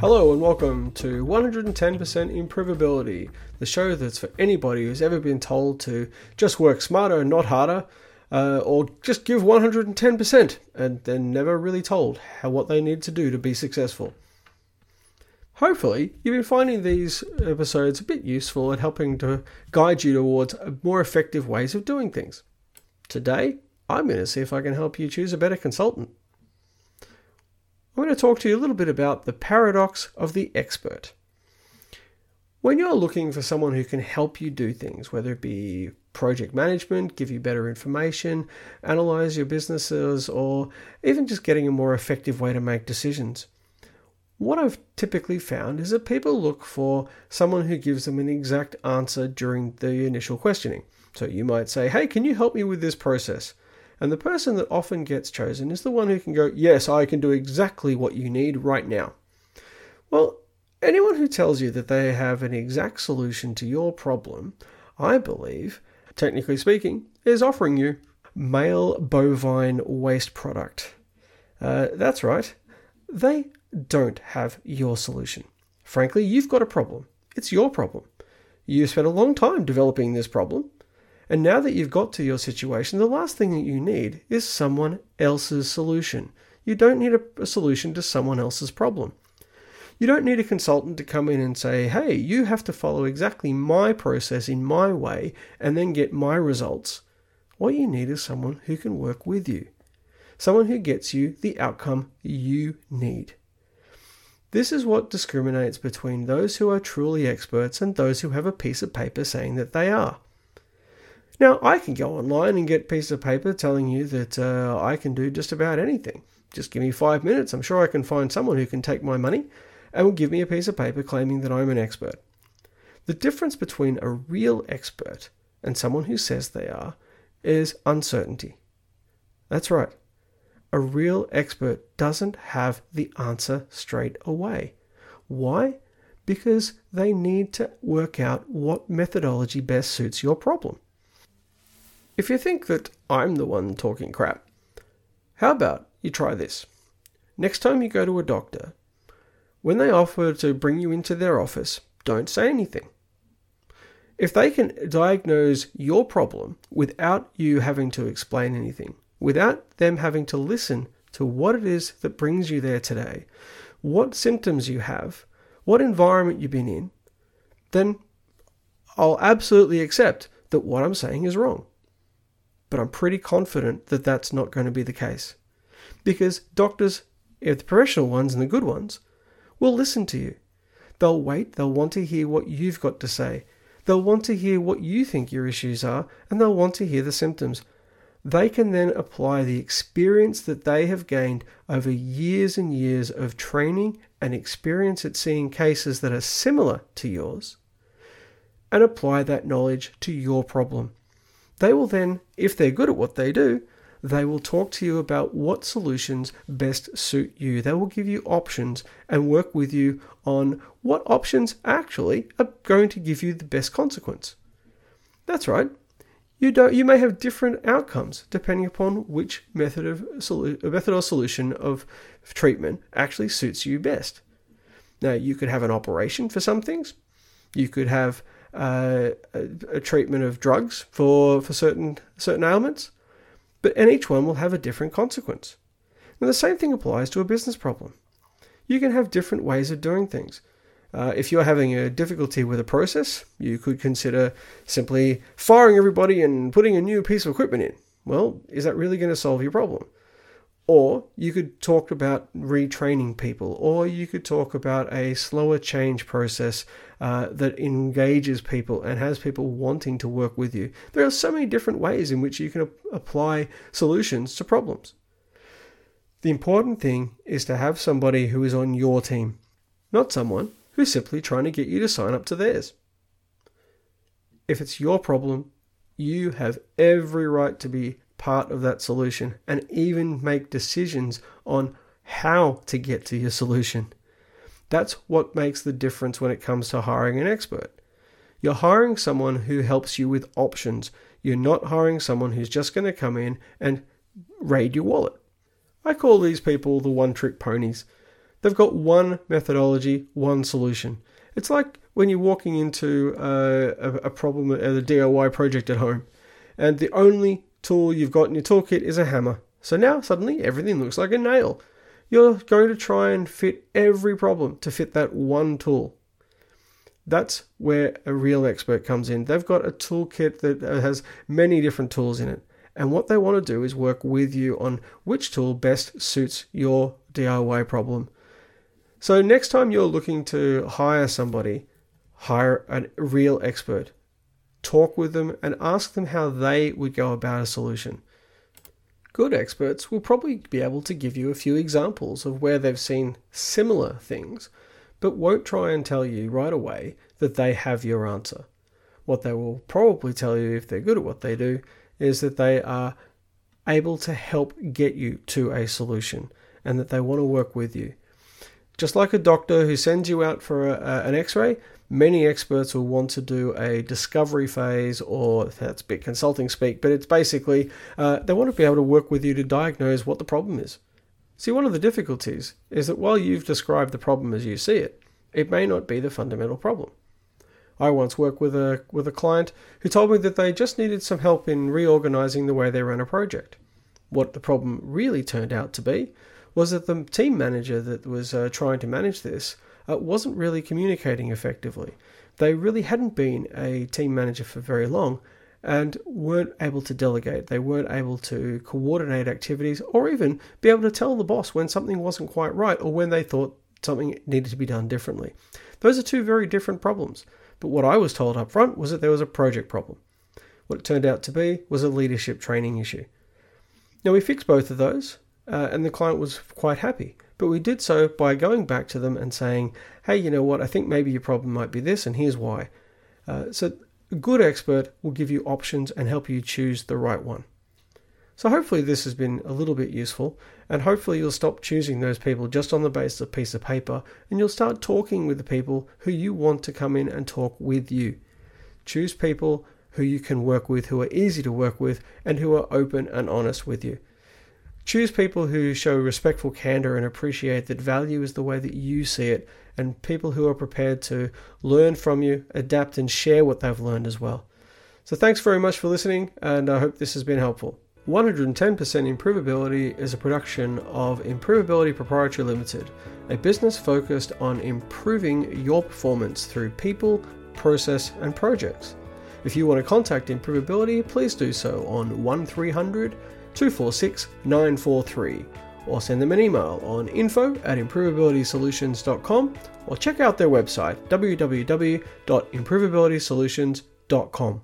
Hello and welcome to 110% Improvability, the show that's for anybody who's ever been told to just work smarter not harder, uh, or just give 110% and then never really told how what they need to do to be successful. Hopefully, you've been finding these episodes a bit useful at helping to guide you towards more effective ways of doing things. Today, I'm going to see if I can help you choose a better consultant. Going to talk to you a little bit about the paradox of the expert. When you're looking for someone who can help you do things, whether it be project management, give you better information, analyze your businesses, or even just getting a more effective way to make decisions, what I've typically found is that people look for someone who gives them an exact answer during the initial questioning. So you might say, Hey, can you help me with this process? And the person that often gets chosen is the one who can go, Yes, I can do exactly what you need right now. Well, anyone who tells you that they have an exact solution to your problem, I believe, technically speaking, is offering you male bovine waste product. Uh, that's right. They don't have your solution. Frankly, you've got a problem. It's your problem. You spent a long time developing this problem, and now that you've got to your situation, the last thing that you need is someone else's solution. You don't need a, a solution to someone else's problem. You don't need a consultant to come in and say, hey, you have to follow exactly my process in my way and then get my results. What you need is someone who can work with you, someone who gets you the outcome you need. This is what discriminates between those who are truly experts and those who have a piece of paper saying that they are. Now, I can go online and get a piece of paper telling you that uh, I can do just about anything. Just give me five minutes. I'm sure I can find someone who can take my money and will give me a piece of paper claiming that I'm an expert. The difference between a real expert and someone who says they are is uncertainty. That's right. A real expert doesn't have the answer straight away. Why? Because they need to work out what methodology best suits your problem. If you think that I'm the one talking crap, how about you try this? Next time you go to a doctor, when they offer to bring you into their office, don't say anything. If they can diagnose your problem without you having to explain anything, without them having to listen to what it is that brings you there today, what symptoms you have, what environment you've been in, then I'll absolutely accept that what I'm saying is wrong but I'm pretty confident that that's not going to be the case. Because doctors, if the professional ones and the good ones, will listen to you. They'll wait, they'll want to hear what you've got to say. They'll want to hear what you think your issues are, and they'll want to hear the symptoms. They can then apply the experience that they have gained over years and years of training and experience at seeing cases that are similar to yours and apply that knowledge to your problem. They will then, if they're good at what they do, they will talk to you about what solutions best suit you. They will give you options and work with you on what options actually are going to give you the best consequence. That's right. You don't. You may have different outcomes depending upon which method of solu- method or solution of treatment actually suits you best. Now, you could have an operation for some things. You could have uh, a, a, treatment of drugs for, for certain certain ailments, but and each one will have a different consequence. And the same thing applies to a business problem. You can have different ways of doing things. Uh, if you're having a difficulty with a process, you could consider simply firing everybody and putting a new piece of equipment in. Well, is that really going to solve your problem? Or you could talk about retraining people, or you could talk about a slower change process uh, that engages people and has people wanting to work with you. There are so many different ways in which you can apply solutions to problems. The important thing is to have somebody who is on your team, not someone who's simply trying to get you to sign up to theirs. If it's your problem, you have every right to be part of that solution and even make decisions on how to get to your solution. That's what makes the difference when it comes to hiring an expert. You're hiring someone who helps you with options. You're not hiring someone who's just going to come in and raid your wallet. I call these people the one trick ponies. They've got one methodology, one solution. It's like when you're walking into a, a, problem, a DIY project at home, and the only tool you've got in your toolkit is a hammer. So now suddenly everything looks like a nail. You're going to try and fit every problem to fit that one tool. That's where a real expert comes in. They've got a toolkit that has many different tools in it. And what they want to do is work with you on which tool best suits your DIY problem. So, next time you're looking to hire somebody, hire a real expert. Talk with them and ask them how they would go about a solution. Good experts will probably be able to give you a few examples of where they've seen similar things, but won't try and tell you right away that they have your answer. What they will probably tell you if they're good at what they do is that they are able to help get you to a solution and that they want to work with you. Just like a doctor who sends you out for a, a, an x ray, many experts will want to do a discovery phase, or that's a bit consulting speak, but it's basically uh, they want to be able to work with you to diagnose what the problem is. See, one of the difficulties is that while you've described the problem as you see it, it may not be the fundamental problem. I once worked with a with a client who told me that they just needed some help in reorganizing the way they ran a project. What the problem really turned out to be was that the team manager that was uh, trying to manage this uh, wasn't really communicating effectively. They really hadn't been a team manager for very long and weren't able to delegate. They weren't able to coordinate activities or even be able to tell the boss when something wasn't quite right or when they thought something needed to be done differently. Those are two very different problems. But what I was told up front was that there was a project problem. What it turned out to be was a leadership training issue. Now, we fixed both of those, uh, and the client was quite happy. But we did so by going back to them and saying, hey, you know what, I think maybe your problem might be this, and here's why. Uh, so, a good expert will give you options and help you choose the right one. So, hopefully, this has been a little bit useful, and hopefully, you'll stop choosing those people just on the basis of a piece of paper and you'll start talking with the people who you want to come in and talk with you. Choose people who you can work with, who are easy to work with, and who are open and honest with you. Choose people who show respectful candor and appreciate that value is the way that you see it, and people who are prepared to learn from you, adapt, and share what they've learned as well. So, thanks very much for listening, and I hope this has been helpful. 110% Improvability is a production of Improvability Proprietary Limited, a business focused on improving your performance through people, process, and projects. If you want to contact Improvability, please do so on 1300 246 943 or send them an email on info at improvabilitysolutions.com or check out their website www.improvabilitysolutions.com.